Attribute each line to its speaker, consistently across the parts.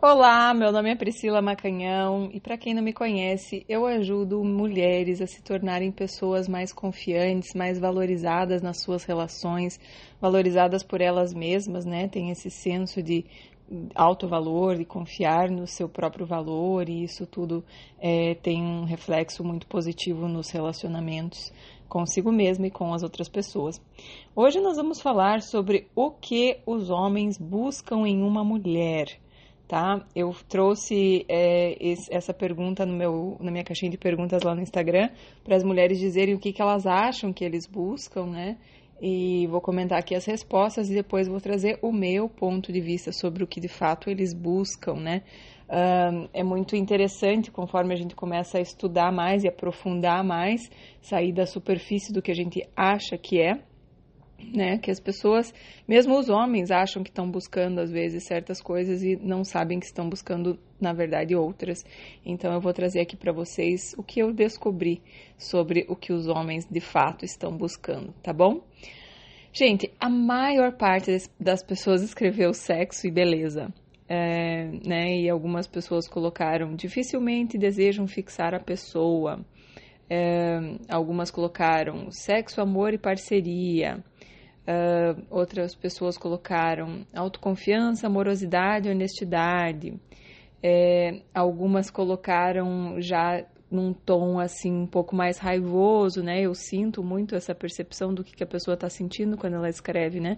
Speaker 1: Olá, meu nome é Priscila Macanhão e para quem não me conhece, eu ajudo mulheres a se tornarem pessoas mais confiantes, mais valorizadas nas suas relações, valorizadas por elas mesmas, né? Tem esse senso de alto valor, de confiar no seu próprio valor e isso tudo é, tem um reflexo muito positivo nos relacionamentos consigo mesmo e com as outras pessoas. Hoje nós vamos falar sobre o que os homens buscam em uma mulher tá? Eu trouxe é, esse, essa pergunta no meu, na minha caixinha de perguntas lá no Instagram para as mulheres dizerem o que, que elas acham que eles buscam, né? E vou comentar aqui as respostas e depois vou trazer o meu ponto de vista sobre o que de fato eles buscam, né? Um, é muito interessante conforme a gente começa a estudar mais e aprofundar mais, sair da superfície do que a gente acha que é né? Que as pessoas, mesmo os homens, acham que estão buscando às vezes certas coisas e não sabem que estão buscando na verdade outras. Então eu vou trazer aqui para vocês o que eu descobri sobre o que os homens de fato estão buscando, tá bom? Gente, a maior parte das pessoas escreveu sexo e beleza. É, né, e algumas pessoas colocaram dificilmente desejam fixar a pessoa. É, algumas colocaram sexo, amor e parceria. Uh, outras pessoas colocaram autoconfiança, amorosidade, honestidade. É, algumas colocaram já num tom assim um pouco mais raivoso, né? Eu sinto muito essa percepção do que, que a pessoa está sentindo quando ela escreve, né?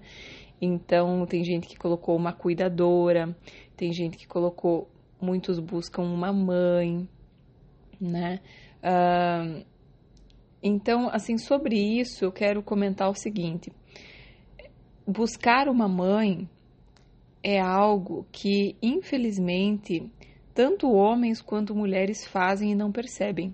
Speaker 1: Então tem gente que colocou uma cuidadora, tem gente que colocou muitos buscam uma mãe, né? Uh, então, assim, sobre isso eu quero comentar o seguinte buscar uma mãe é algo que, infelizmente, tanto homens quanto mulheres fazem e não percebem,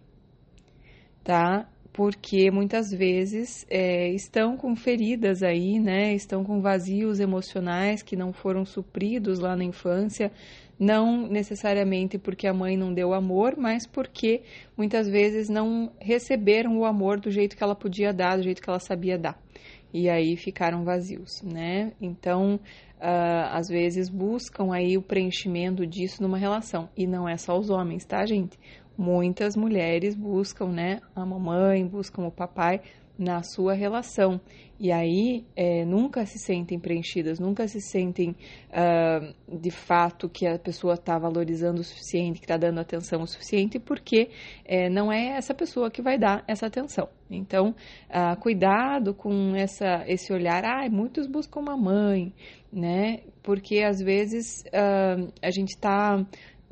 Speaker 1: tá? Porque muitas vezes é, estão com feridas aí, né? Estão com vazios emocionais que não foram supridos lá na infância, não necessariamente porque a mãe não deu amor, mas porque muitas vezes não receberam o amor do jeito que ela podia dar, do jeito que ela sabia dar e aí ficaram vazios, né? Então, uh, às vezes buscam aí o preenchimento disso numa relação e não é só os homens, tá, gente? Muitas mulheres buscam, né, a mamãe, buscam o papai na sua relação. E aí é, nunca se sentem preenchidas, nunca se sentem uh, de fato que a pessoa está valorizando o suficiente, que está dando atenção o suficiente, porque é, não é essa pessoa que vai dar essa atenção. Então, uh, cuidado com essa, esse olhar. Ah, muitos buscam uma mãe, né? Porque às vezes uh, a gente está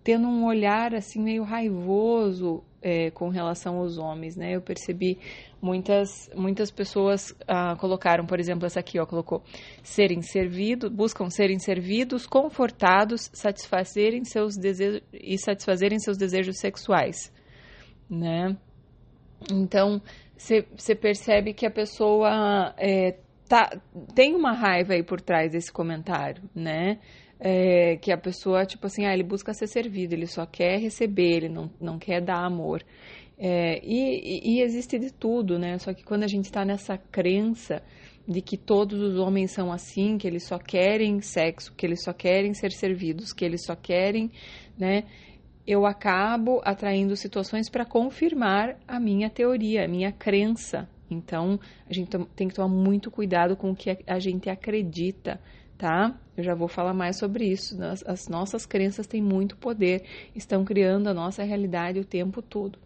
Speaker 1: tendo um olhar assim meio raivoso é, com relação aos homens, né? Eu percebi muitas muitas pessoas ah, colocaram, por exemplo, essa aqui, ó, colocou serem servidos, buscam serem servidos, confortados, satisfazerem seus desejos e satisfazerem seus desejos sexuais, né? Então você percebe que a pessoa é, tá, tem uma raiva aí por trás desse comentário, né? É, que a pessoa, tipo assim, ah, ele busca ser servido, ele só quer receber, ele não, não quer dar amor. É, e, e, existe de tudo, né? Só que quando a gente está nessa crença de que todos os homens são assim, que eles só querem sexo, que eles só querem ser servidos, que eles só querem, né? Eu acabo atraindo situações para confirmar a minha teoria, a minha crença. Então, a gente tem que tomar muito cuidado com o que a gente acredita tá? Eu já vou falar mais sobre isso. As nossas crenças têm muito poder, estão criando a nossa realidade o tempo todo.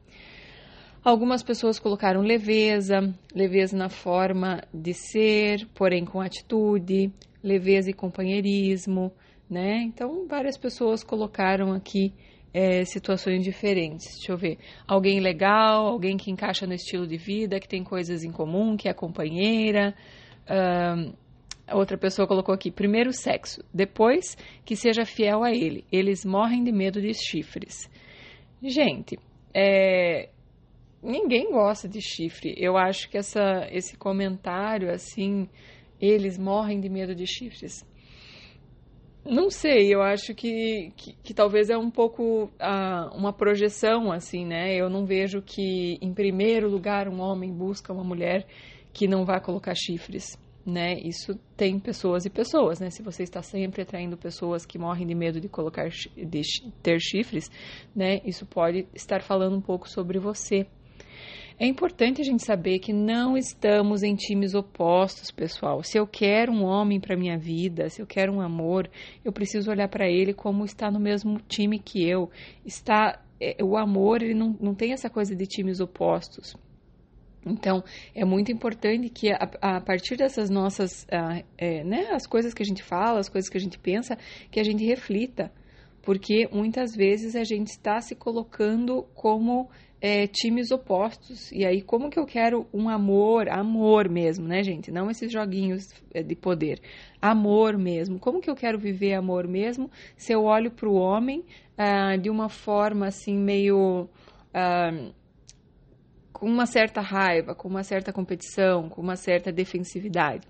Speaker 1: Algumas pessoas colocaram leveza, leveza na forma de ser, porém com atitude, leveza e companheirismo, né? Então, várias pessoas colocaram aqui é, situações diferentes. Deixa eu ver. Alguém legal, alguém que encaixa no estilo de vida, que tem coisas em comum, que é companheira. Outra pessoa colocou aqui: primeiro sexo, depois que seja fiel a ele. Eles morrem de medo de chifres. Gente, é, ninguém gosta de chifre. Eu acho que essa, esse comentário, assim, eles morrem de medo de chifres. Não sei, eu acho que, que, que talvez é um pouco uh, uma projeção, assim, né? Eu não vejo que, em primeiro lugar, um homem busca uma mulher que não vai colocar chifres né? Isso tem pessoas e pessoas, né? Se você está sempre atraindo pessoas que morrem de medo de colocar de ter chifres, né? Isso pode estar falando um pouco sobre você. É importante a gente saber que não estamos em times opostos, pessoal. Se eu quero um homem para minha vida, se eu quero um amor, eu preciso olhar para ele como está no mesmo time que eu. Está é, o amor, ele não, não tem essa coisa de times opostos. Então, é muito importante que a, a partir dessas nossas, uh, é, né, as coisas que a gente fala, as coisas que a gente pensa, que a gente reflita, porque muitas vezes a gente está se colocando como é, times opostos. E aí, como que eu quero um amor, amor mesmo, né, gente? Não esses joguinhos é, de poder. Amor mesmo. Como que eu quero viver amor mesmo se eu olho para o homem ah, de uma forma assim, meio. Ah, com uma certa raiva, com uma certa competição, com uma certa defensividade.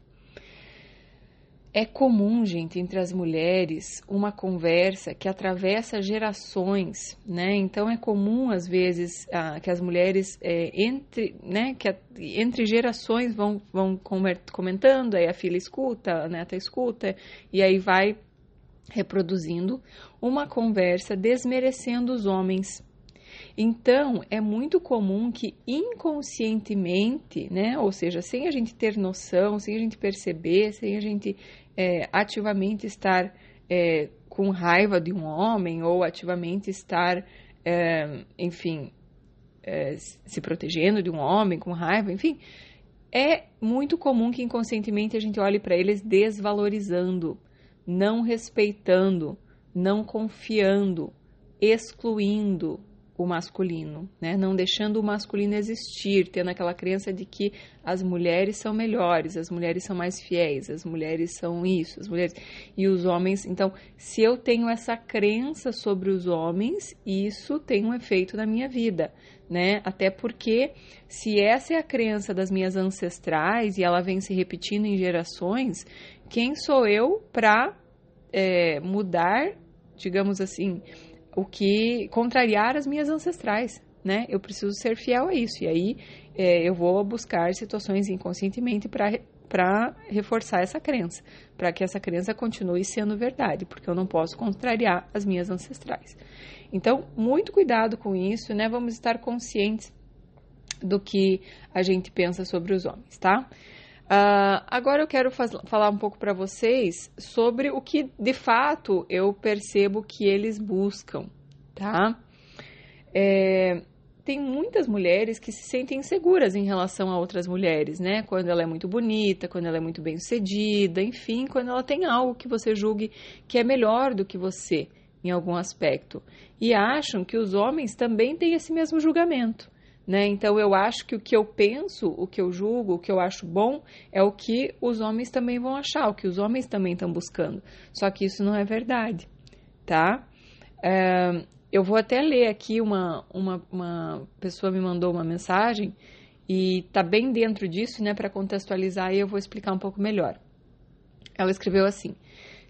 Speaker 1: É comum, gente, entre as mulheres, uma conversa que atravessa gerações, né? Então é comum às vezes ah, que as mulheres é, entre, né, que a, entre gerações vão vão comentando, aí a filha escuta, a neta escuta e aí vai reproduzindo uma conversa desmerecendo os homens, então, é muito comum que inconscientemente, né, ou seja, sem a gente ter noção, sem a gente perceber, sem a gente é, ativamente estar é, com raiva de um homem ou ativamente estar, é, enfim, é, se protegendo de um homem com raiva, enfim, é muito comum que inconscientemente a gente olhe para eles desvalorizando, não respeitando, não confiando, excluindo, o masculino, né? Não deixando o masculino existir, tendo aquela crença de que as mulheres são melhores, as mulheres são mais fiéis, as mulheres são isso, as mulheres e os homens. Então, se eu tenho essa crença sobre os homens, isso tem um efeito na minha vida, né? Até porque se essa é a crença das minhas ancestrais e ela vem se repetindo em gerações, quem sou eu para é, mudar, digamos assim, o que contrariar as minhas ancestrais, né? Eu preciso ser fiel a isso. E aí é, eu vou buscar situações inconscientemente para reforçar essa crença, para que essa crença continue sendo verdade, porque eu não posso contrariar as minhas ancestrais. Então, muito cuidado com isso, né? Vamos estar conscientes do que a gente pensa sobre os homens, tá? Uh, agora eu quero falar um pouco para vocês sobre o que de fato eu percebo que eles buscam, tá? É, tem muitas mulheres que se sentem inseguras em relação a outras mulheres, né? Quando ela é muito bonita, quando ela é muito bem sucedida, enfim, quando ela tem algo que você julgue que é melhor do que você em algum aspecto. E acham que os homens também têm esse mesmo julgamento. Né? Então eu acho que o que eu penso, o que eu julgo, o que eu acho bom é o que os homens também vão achar, o que os homens também estão buscando. Só que isso não é verdade, tá? É, eu vou até ler aqui uma, uma, uma pessoa me mandou uma mensagem e tá bem dentro disso, né? Para contextualizar e eu vou explicar um pouco melhor. Ela escreveu assim: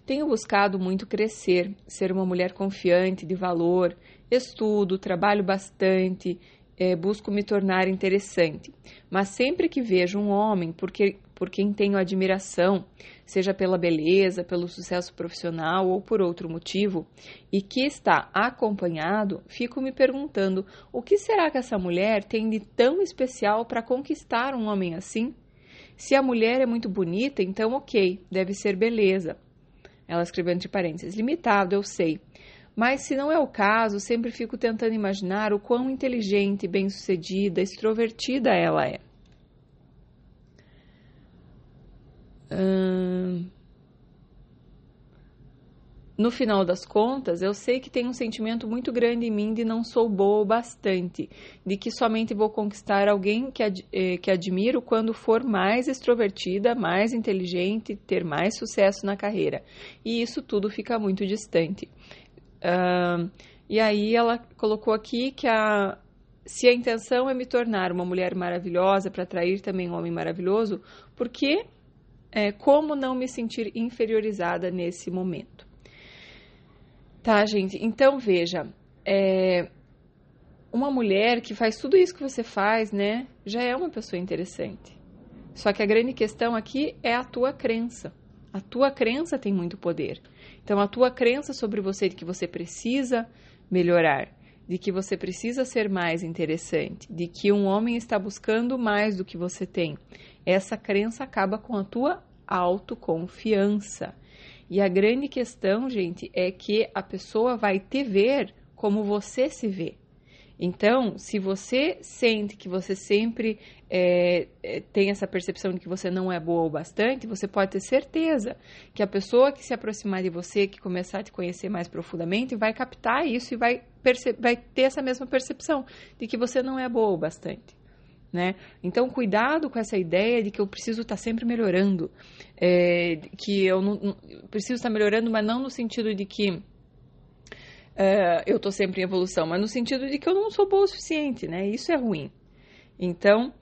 Speaker 1: Tenho buscado muito crescer, ser uma mulher confiante, de valor, estudo, trabalho bastante é, busco me tornar interessante. Mas sempre que vejo um homem porque, por quem tenho admiração, seja pela beleza, pelo sucesso profissional ou por outro motivo, e que está acompanhado, fico me perguntando o que será que essa mulher tem de tão especial para conquistar um homem assim? Se a mulher é muito bonita, então ok, deve ser beleza. Ela escreveu entre parênteses, limitado, eu sei. Mas, se não é o caso, sempre fico tentando imaginar o quão inteligente, bem-sucedida, extrovertida ela é. Hum... No final das contas, eu sei que tenho um sentimento muito grande em mim de não sou boa o bastante, de que somente vou conquistar alguém que, ad, eh, que admiro quando for mais extrovertida, mais inteligente, ter mais sucesso na carreira. E isso tudo fica muito distante. Uh, e aí ela colocou aqui que a, se a intenção é me tornar uma mulher maravilhosa para atrair também um homem maravilhoso, por que, é, como não me sentir inferiorizada nesse momento? Tá, gente? Então veja, é, uma mulher que faz tudo isso que você faz, né, já é uma pessoa interessante. Só que a grande questão aqui é a tua crença. A tua crença tem muito poder. Então, a tua crença sobre você de que você precisa melhorar, de que você precisa ser mais interessante, de que um homem está buscando mais do que você tem, essa crença acaba com a tua autoconfiança. E a grande questão, gente, é que a pessoa vai te ver como você se vê. Então, se você sente que você sempre é, é, tem essa percepção de que você não é boa o bastante, você pode ter certeza que a pessoa que se aproximar de você, que começar a te conhecer mais profundamente, vai captar isso e vai, vai ter essa mesma percepção de que você não é boa o bastante. Né? Então, cuidado com essa ideia de que eu preciso estar sempre melhorando, é, que eu não, preciso estar melhorando, mas não no sentido de que uh, eu estou sempre em evolução, mas no sentido de que eu não sou boa o suficiente, né? Isso é ruim. Então,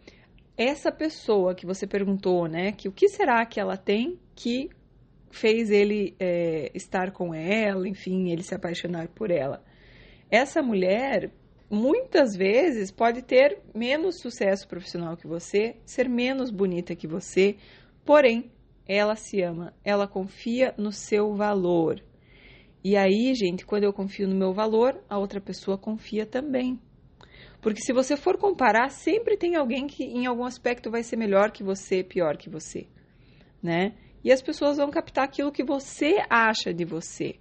Speaker 1: essa pessoa que você perguntou, né, que o que será que ela tem que fez ele é, estar com ela, enfim, ele se apaixonar por ela. Essa mulher, muitas vezes, pode ter menos sucesso profissional que você, ser menos bonita que você, porém, ela se ama, ela confia no seu valor. E aí, gente, quando eu confio no meu valor, a outra pessoa confia também. Porque se você for comparar, sempre tem alguém que em algum aspecto vai ser melhor que você, pior que você, né? E as pessoas vão captar aquilo que você acha de você.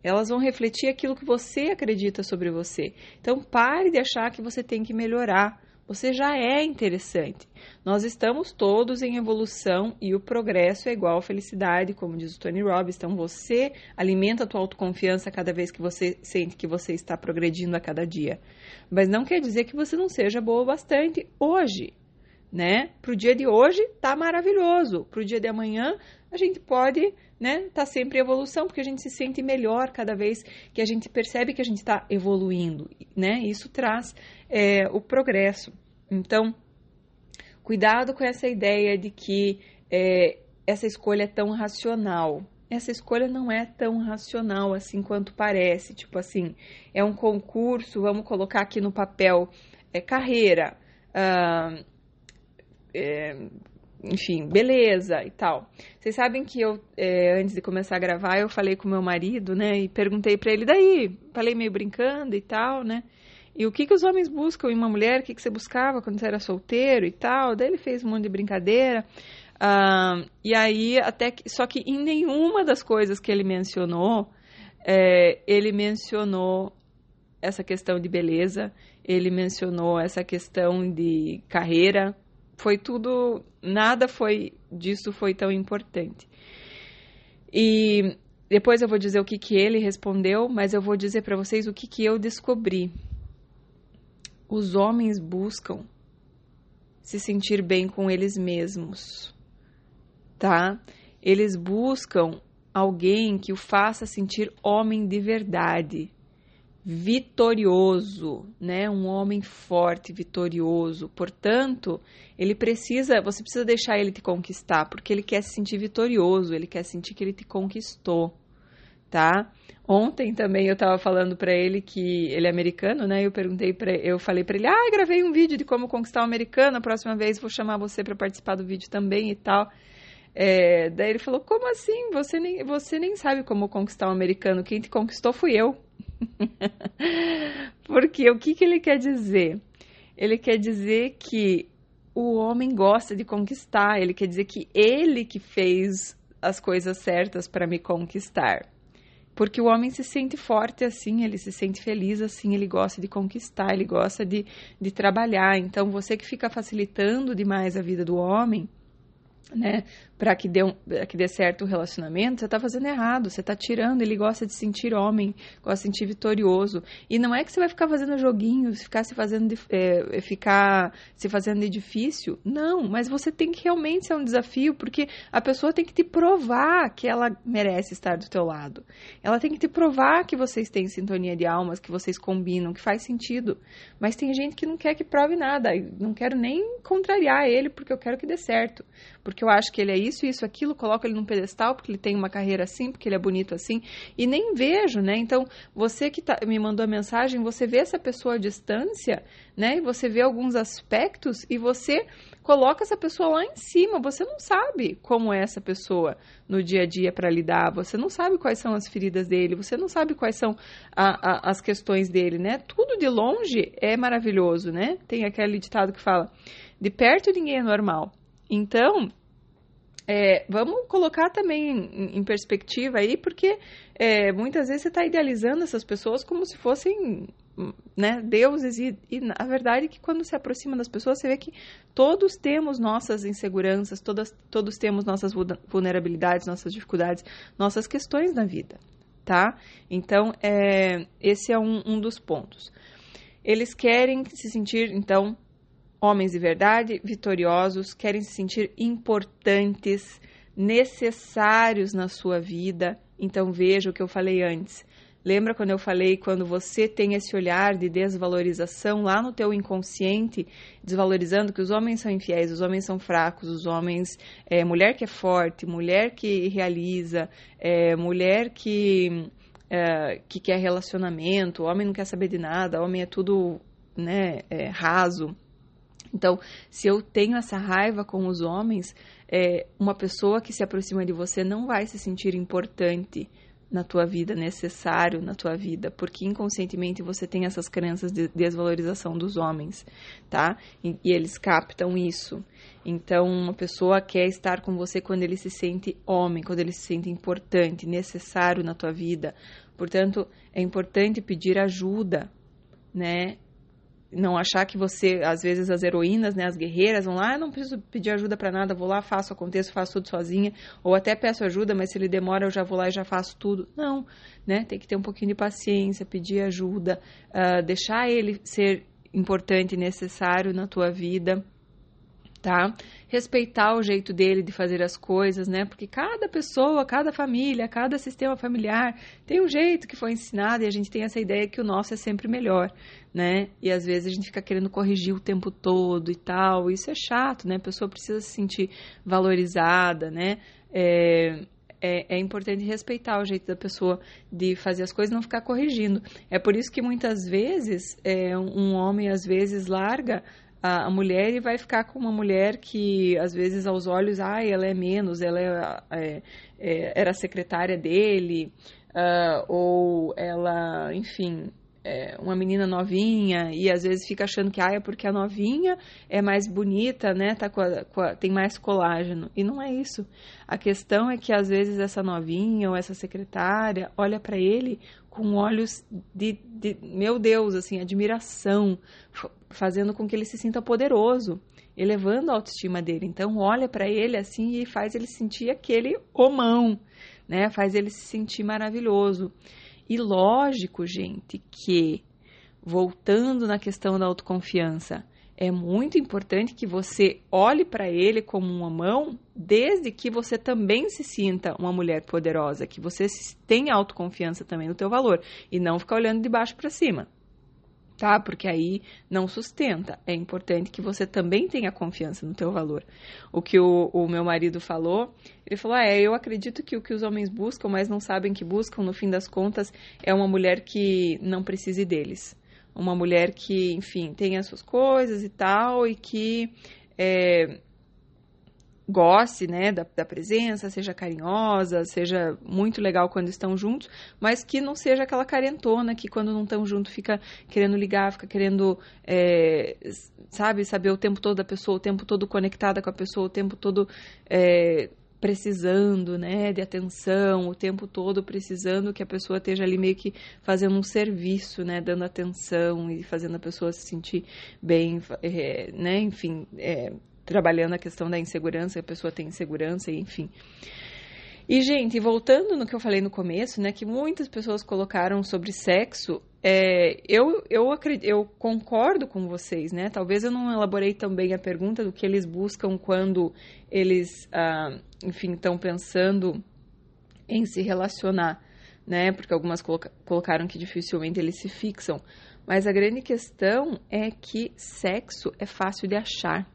Speaker 1: Elas vão refletir aquilo que você acredita sobre você. Então pare de achar que você tem que melhorar. Você já é interessante. Nós estamos todos em evolução e o progresso é igual à felicidade, como diz o Tony Robbins. Então você alimenta a tua autoconfiança cada vez que você sente que você está progredindo a cada dia. Mas não quer dizer que você não seja boa bastante hoje, né? Para o dia de hoje tá maravilhoso. Para o dia de amanhã a gente pode, né? Tá sempre em evolução porque a gente se sente melhor cada vez que a gente percebe que a gente está evoluindo, né? Isso traz é, o progresso. Então, cuidado com essa ideia de que é, essa escolha é tão racional. Essa escolha não é tão racional assim quanto parece. Tipo assim, é um concurso, vamos colocar aqui no papel, é carreira, ah, é, enfim, beleza e tal. Vocês sabem que eu, é, antes de começar a gravar, eu falei com meu marido, né, e perguntei para ele, daí, falei meio brincando e tal, né, e o que, que os homens buscam em uma mulher? O que, que você buscava quando você era solteiro e tal? Daí ele fez um monte de brincadeira. Uh, e aí, até que, só que em nenhuma das coisas que ele mencionou, é, ele mencionou essa questão de beleza, ele mencionou essa questão de carreira. Foi tudo, nada foi disso foi tão importante. E depois eu vou dizer o que, que ele respondeu, mas eu vou dizer para vocês o que, que eu descobri os homens buscam se sentir bem com eles mesmos, tá? Eles buscam alguém que o faça sentir homem de verdade, vitorioso, né? Um homem forte, vitorioso. Portanto, ele precisa, você precisa deixar ele te conquistar, porque ele quer se sentir vitorioso, ele quer sentir que ele te conquistou, tá? Ontem também eu estava falando para ele que ele é americano, né? Eu perguntei para eu falei para ele: "Ah, gravei um vídeo de como conquistar o um americano, a próxima vez vou chamar você para participar do vídeo também e tal". É, daí ele falou: "Como assim? Você nem você nem sabe como conquistar um americano. Quem te conquistou fui eu". Porque o que que ele quer dizer? Ele quer dizer que o homem gosta de conquistar, ele quer dizer que ele que fez as coisas certas para me conquistar. Porque o homem se sente forte assim, ele se sente feliz assim, ele gosta de conquistar, ele gosta de, de trabalhar. Então, você que fica facilitando demais a vida do homem, né, para que, dê um, que dê certo o relacionamento, você está fazendo errado, você está tirando. Ele gosta de sentir homem, gosta de sentir vitorioso. E não é que você vai ficar fazendo joguinhos, ficar se fazendo, de, é, ficar se fazendo difícil. Não, mas você tem que realmente ser um desafio, porque a pessoa tem que te provar que ela merece estar do teu lado. Ela tem que te provar que vocês têm sintonia de almas, que vocês combinam, que faz sentido. Mas tem gente que não quer que prove nada. Não quero nem contrariar ele, porque eu quero que dê certo. Porque eu acho que ele é isso, isso, aquilo, coloco ele num pedestal porque ele tem uma carreira assim, porque ele é bonito assim, e nem vejo, né? Então, você que tá, me mandou a mensagem, você vê essa pessoa à distância, né? E você vê alguns aspectos e você coloca essa pessoa lá em cima. Você não sabe como é essa pessoa no dia a dia para lidar, você não sabe quais são as feridas dele, você não sabe quais são a, a, as questões dele, né? Tudo de longe é maravilhoso, né? Tem aquele ditado que fala: de perto ninguém é normal. Então, é, vamos colocar também em, perspectiva aí, porque é, muitas vezes você está idealizando essas pessoas como se fossem né, deuses, e, e a verdade é que quando se aproxima das pessoas, você vê que todos temos nossas inseguranças, todas, todos temos nossas vulnerabilidades, nossas dificuldades, nossas questões na vida, tá? Então, é, esse é um, um dos pontos. Eles querem se sentir, então, homens de verdade, vitoriosos, querem se sentir importantes, necessários na sua vida. Então, veja o que eu falei antes. Lembra quando eu falei quando você tem esse olhar de desvalorização lá no teu inconsciente, desvalorizando que os homens são infiéis, os homens são fracos, os homens, é, mulher que é forte, mulher que realiza, é, mulher que é, que quer relacionamento, homem não quer saber de nada, homem é tudo, né, é, raso. Então, se eu tenho essa raiva com os homens, é, uma pessoa que se aproxima de você não vai se sentir importante na tua vida, necessário na tua vida, porque inconscientemente você tem essas crenças de desvalorização dos homens, tá? E, e, eles captam isso. Então, uma pessoa quer estar com você quando ele se sente homem, quando ele se sente importante, necessário na tua vida. Portanto, é importante pedir ajuda, né? Não achar que você, às vezes as heroínas, né, as guerreiras vão lá, ah, não preciso pedir ajuda para nada, vou lá, faço, aconteço, faço tudo sozinha, ou até peço ajuda, mas se ele demora eu já vou lá e já faço tudo. Não, né, tem que ter um pouquinho de paciência, pedir ajuda, uh, deixar ele ser importante e necessário na tua vida, tá? Respeitar o jeito dele de fazer as coisas, né? Porque cada pessoa, cada família, cada sistema familiar tem um jeito que foi ensinado e a gente tem essa ideia que o nosso é sempre melhor, né? E às vezes a gente fica querendo corrigir o tempo todo e tal. Isso é chato, né? A pessoa precisa se sentir valorizada, né? É, é, é, importante respeitar o jeito da pessoa de fazer as coisas, não ficar corrigindo. É por isso que muitas vezes é, um homem às vezes larga a, a, mulher e vai ficar com uma mulher que às vezes aos olhos, ah, ela é menos, ela é, é, é era secretária dele, uh, ou ela, enfim, é uma menina novinha e às vezes fica achando que ah, é porque a novinha é mais bonita, né? Tá com a, com a, tem mais colágeno. E não é isso. A questão é que às vezes essa novinha ou essa secretária olha para ele com olhos de, de, meu Deus, assim, admiração, fazendo com que ele se sinta poderoso, elevando a autoestima dele. Então olha para ele assim e faz ele sentir aquele homão, né? Faz ele se sentir maravilhoso. E lógico, gente, que voltando na questão da autoconfiança, é muito importante que você olhe para ele como uma mão, desde que você também se sinta uma mulher poderosa, que você tenha autoconfiança também no teu valor e não ficar olhando de baixo para cima tá? Porque aí não sustenta. É importante que você também tenha confiança no teu valor. O que o, o meu marido falou, ele falou: ah, é, eu acredito que o que os homens buscam, mas não sabem que buscam, no fim das contas, é uma mulher que não precise deles. Uma mulher que, enfim, tem as suas coisas e tal, e que é, goste, né, da, da, presença, seja carinhosa, seja muito legal quando estão juntos, mas que não seja aquela carentona que quando não estão juntos fica querendo ligar, fica querendo, é, sabe, saber o tempo todo da pessoa, o tempo todo conectada com a pessoa, o tempo todo é, precisando, né, de atenção, o tempo todo precisando que a pessoa esteja ali meio que fazendo um serviço, né, dando atenção e fazendo a pessoa se sentir bem, é, né, enfim, é, trabalhando a questão da insegurança, a pessoa tem insegurança, enfim. E, gente, voltando no que eu falei no começo, né, que muitas pessoas colocaram sobre sexo, é, eu, eu, acredito, eu concordo com vocês, né? Talvez eu não elaborei também a pergunta do que eles buscam quando eles, ah, enfim, estão pensando em se relacionar, né? Porque algumas coloca colocaram que dificilmente eles se fixam. Mas a grande questão é que sexo é fácil de achar.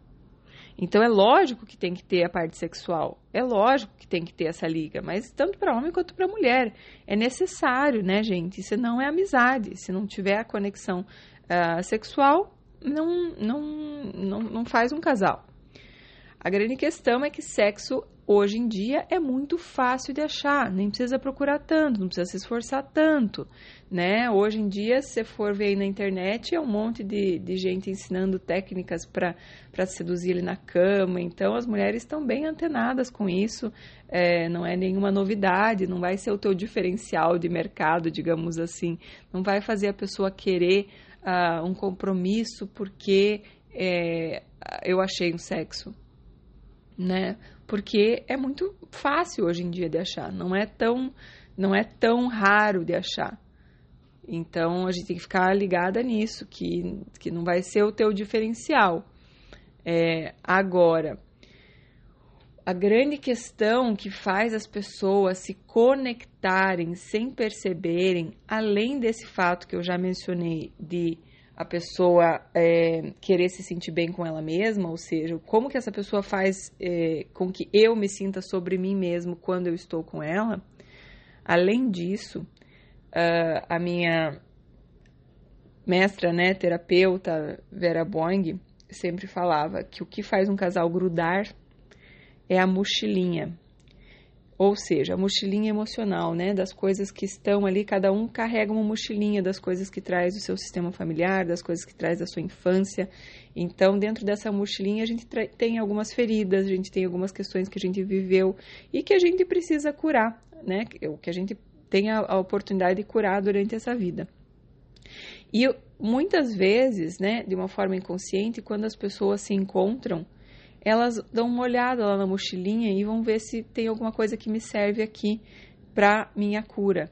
Speaker 1: Então é lógico que tem que ter a parte sexual, é lógico que tem que ter essa liga, mas tanto para homem quanto para mulher é necessário, né, gente? Isso não é amizade. Se não tiver a conexão uh, sexual, não, não, não, não faz um casal. A grande questão é que sexo hoje em dia é muito fácil de achar, nem precisa procurar tanto, não precisa se esforçar tanto, né? Hoje em dia, se você for ver aí na internet, é um monte de, de gente ensinando técnicas para seduzir ele na cama, então as mulheres estão bem antenadas com isso, é, não é nenhuma novidade, não vai ser o teu diferencial de mercado, digamos assim, não vai fazer a pessoa querer uh, um compromisso porque é, eu achei um sexo né? Porque é muito fácil hoje em dia de achar, não é tão, não é tão raro de achar. Então a gente tem que ficar ligada nisso, que, que não vai ser o teu diferencial. É, agora, a grande questão que faz as pessoas se conectarem sem perceberem, além desse fato que eu já mencionei de a pessoa é, querer se sentir bem com ela mesma, ou seja, como que essa pessoa faz é, com que eu me sinta sobre mim mesmo quando eu estou com ela. Além disso, uh, a minha mestra, né, terapeuta Vera Boing, sempre falava que o que faz um casal grudar é a mochilinha. Ou seja, a mochilinha emocional, né? Das coisas que estão ali, cada um carrega uma mochilinha das coisas que traz do seu sistema familiar, das coisas que traz da sua infância. Então, dentro dessa mochilinha, a gente tem algumas feridas, a gente tem algumas questões que a gente viveu e que a gente precisa curar, né? O que a gente tem a, a oportunidade de curar durante essa vida. E muitas vezes, né, de uma forma inconsciente, quando as pessoas se encontram, elas dão uma olhada lá na mochilinha e vão ver se tem alguma coisa que me serve aqui para minha cura.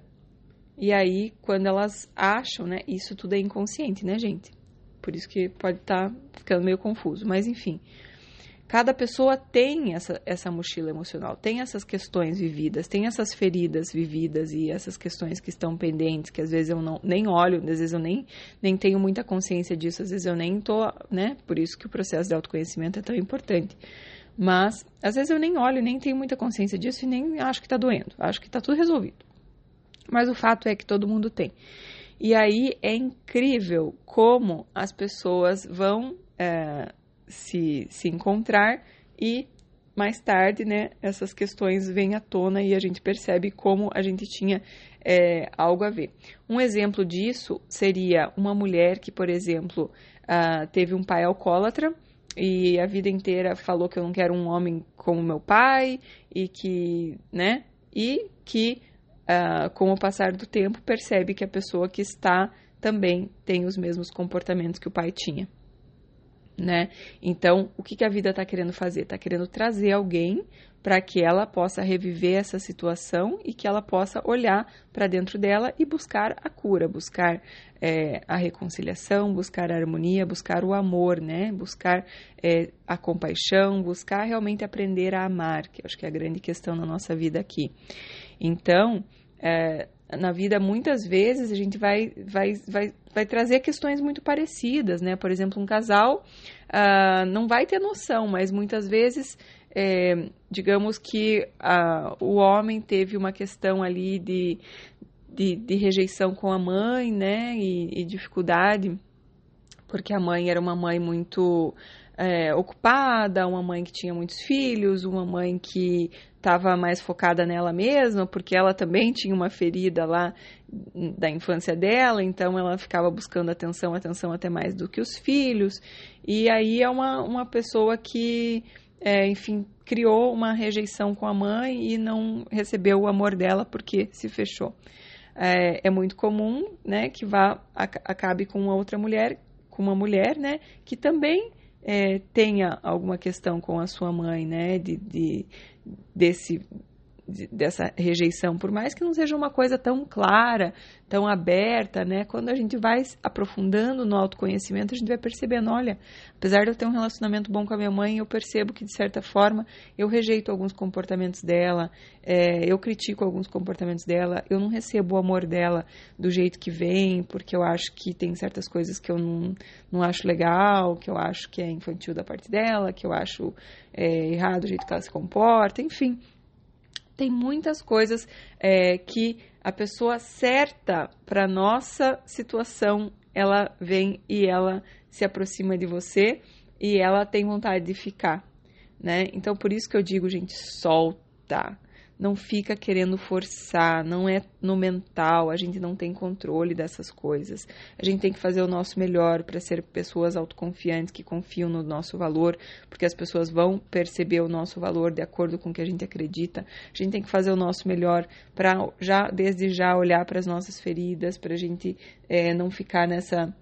Speaker 1: E aí, quando elas acham, né, isso tudo é inconsciente, né, gente? Por isso que pode estar tá ficando meio confuso, mas enfim. Cada pessoa tem essa, essa mochila emocional, tem essas questões vividas, tem essas feridas vividas e essas questões que estão pendentes, que às vezes eu não, nem olho, às vezes eu nem, nem tenho muita consciência disso, às vezes eu nem tô, né? Por isso que o processo de autoconhecimento é tão importante. Mas, às vezes eu nem olho, nem tenho muita consciência disso e nem acho que está doendo, acho que está tudo resolvido. Mas o fato é que todo mundo tem. E aí é incrível como as pessoas vão é, se, se encontrar e mais tarde, né, essas questões vêm à tona e a gente percebe como a gente tinha é, algo a ver. Um exemplo disso seria uma mulher que, por exemplo, uh, teve um pai alcoólatra e a vida inteira falou que eu não quero um homem como meu pai e que, né, e que uh, com o passar do tempo percebe que a pessoa que está também tem os mesmos comportamentos que o pai tinha né? Então, o que, que a vida está querendo fazer? Está querendo trazer alguém para que ela possa reviver essa situação e que ela possa olhar para dentro dela e buscar a cura, buscar é, a reconciliação, buscar a harmonia, buscar o amor, né? Buscar é, a compaixão, buscar realmente aprender a amar, que acho que é a grande questão na nossa vida aqui. Então, é, na vida, muitas vezes, a gente vai, vai, vai, vai trazer questões muito parecidas, né? Por exemplo, um casal uh, não vai ter noção, mas muitas vezes, é, digamos que uh, o homem teve uma questão ali de, de, de rejeição com a mãe, né? E, e, dificuldade, porque a mãe era uma mãe muito é, ocupada, uma mãe que tinha muitos filhos, uma mãe que estava mais focada nela mesma, porque ela também tinha uma ferida lá da infância dela, então ela ficava buscando atenção, atenção até mais do que os filhos. E aí é uma, uma pessoa que, é, enfim, criou uma rejeição com a mãe e não recebeu o amor dela porque se fechou. É, é muito comum, né, que vá acabe com uma outra mulher, com uma mulher, né, que também é, tenha alguma questão com a sua mãe, né, de, de, desse, dessa rejeição, por mais que não seja uma coisa tão clara, tão aberta, né? Quando a gente vai aprofundando no autoconhecimento, a gente vai percebendo, olha, apesar de eu ter um relacionamento bom com a minha mãe, eu percebo que de certa forma eu rejeito alguns comportamentos dela, é, eu critico alguns comportamentos dela, eu não recebo o amor dela do jeito que vem, porque eu acho que tem certas coisas que eu não, não acho legal, que eu acho que é infantil da parte dela, que eu acho é, errado o jeito que ela se comporta, enfim tem muitas coisas é, que a pessoa certa para nossa situação ela vem e ela se aproxima de você e ela tem vontade de ficar, né? Então por isso que eu digo, gente, solta não fica querendo forçar, não é no mental, a gente não tem controle dessas coisas. A gente tem que fazer o nosso melhor para ser pessoas autoconfiantes que confiam no nosso valor, porque as pessoas vão perceber o nosso valor de acordo com o que a gente acredita. A gente tem que fazer o nosso melhor para já desde já olhar para as nossas feridas, para a gente é, não ficar nessa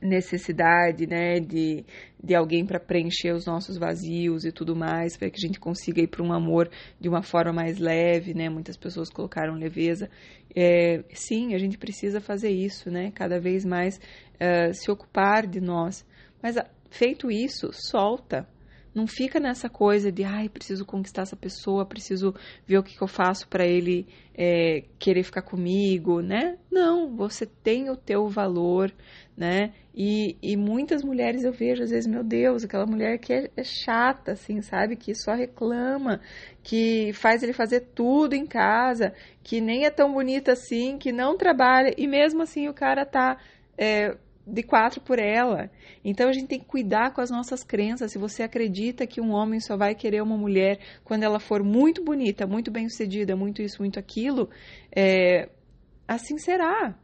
Speaker 1: necessidade, né, de, de alguém para preencher os nossos vazios e tudo mais, para que a gente consiga ir para um amor de uma forma mais leve, né? Muitas pessoas colocaram leveza. É, sim, a gente precisa fazer isso, né? Cada vez mais uh, se ocupar de nós. Mas feito isso, solta, não fica nessa coisa de, ai, preciso conquistar essa pessoa, preciso ver o que, que eu faço para ele é, querer ficar comigo, né? Não, você tem o teu valor, né? E, e muitas mulheres eu vejo, às vezes, meu Deus, aquela mulher que é, é chata, assim, sabe? Que só reclama, que faz ele fazer tudo em casa, que nem é tão bonita assim, que não trabalha, e mesmo assim o cara tá. É, de quatro por ela. Então a gente tem que cuidar com as nossas crenças. Se você acredita que um homem só vai querer uma mulher quando ela for muito bonita, muito bem sucedida, muito isso, muito aquilo, é, assim será.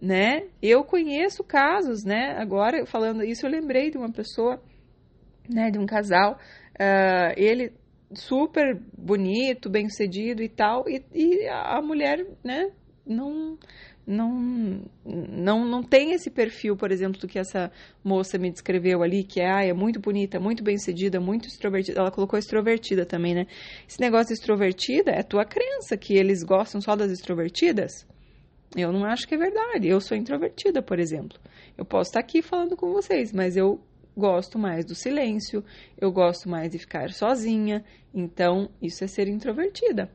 Speaker 1: Né? Eu conheço casos, né? Agora, falando isso, eu lembrei de uma pessoa, né, de um casal, uh, ele super bonito, bem sucedido e tal, e, e a mulher, né, não não, não, não tem esse perfil, por exemplo, do que essa moça me descreveu ali, que é, ah, é muito bonita, muito bem sucedida, muito extrovertida. Ela colocou extrovertida também, né? Esse negócio de extrovertida é tua crença, que eles gostam só das extrovertidas. Eu não acho que é verdade. Eu sou introvertida, por exemplo. Eu posso estar aqui falando com vocês, mas eu gosto mais do silêncio, eu gosto mais de ficar sozinha. Então, isso é ser introvertida.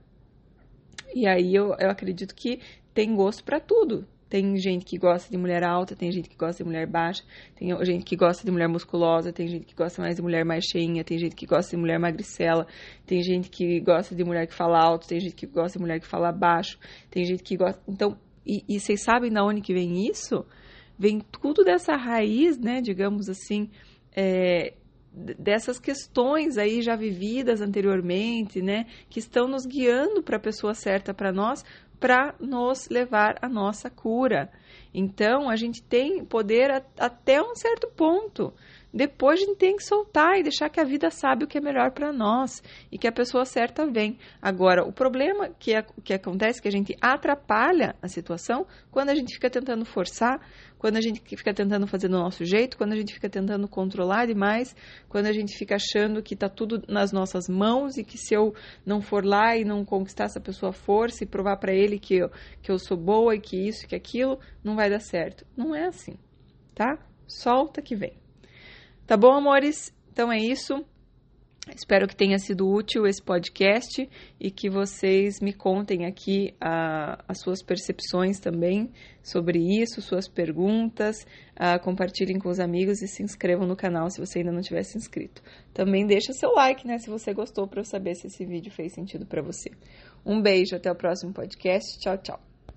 Speaker 1: E aí eu, eu acredito que tem gosto para tudo. Tem gente que gosta de mulher alta, tem gente que gosta de mulher baixa, tem gente que gosta de mulher musculosa, tem gente que gosta mais de mulher mais cheinha, tem gente que gosta de mulher magricela, tem gente que gosta de mulher que fala alto, tem gente que gosta de mulher que fala baixo, tem gente que gosta. Então, e, e vocês sabem da onde que vem isso? Vem tudo dessa raiz, né, digamos assim, é, dessas questões aí já vividas anteriormente, né, que estão nos guiando para a pessoa certa para nós, para nos levar à nossa cura. Então, a gente tem poder a, até um certo ponto. Depois a gente tem que soltar e deixar que a vida sabe o que é melhor para nós e que a pessoa certa vem. Agora, o problema que, é, que acontece é que a gente atrapalha a situação quando a gente fica tentando forçar, quando a gente fica tentando fazer do nosso jeito, quando a gente fica tentando controlar demais, quando a gente fica achando que está tudo nas nossas mãos e que se eu não for lá e não conquistar essa pessoa força e provar para ele que eu, que eu sou boa e que isso que aquilo, não vai dar certo. Não é assim, tá? Solta que vem. Tá bom, amores? Então é isso. Espero que tenha sido útil esse podcast e que vocês me contem aqui a, as suas percepções também sobre isso, suas perguntas, a, compartilhem com os amigos e se inscrevam no canal se você ainda não tiver se inscrito. Também deixa seu like, né, se você gostou, para eu saber se esse vídeo fez sentido para você. Um beijo, até o próximo podcast. Tchau, tchau.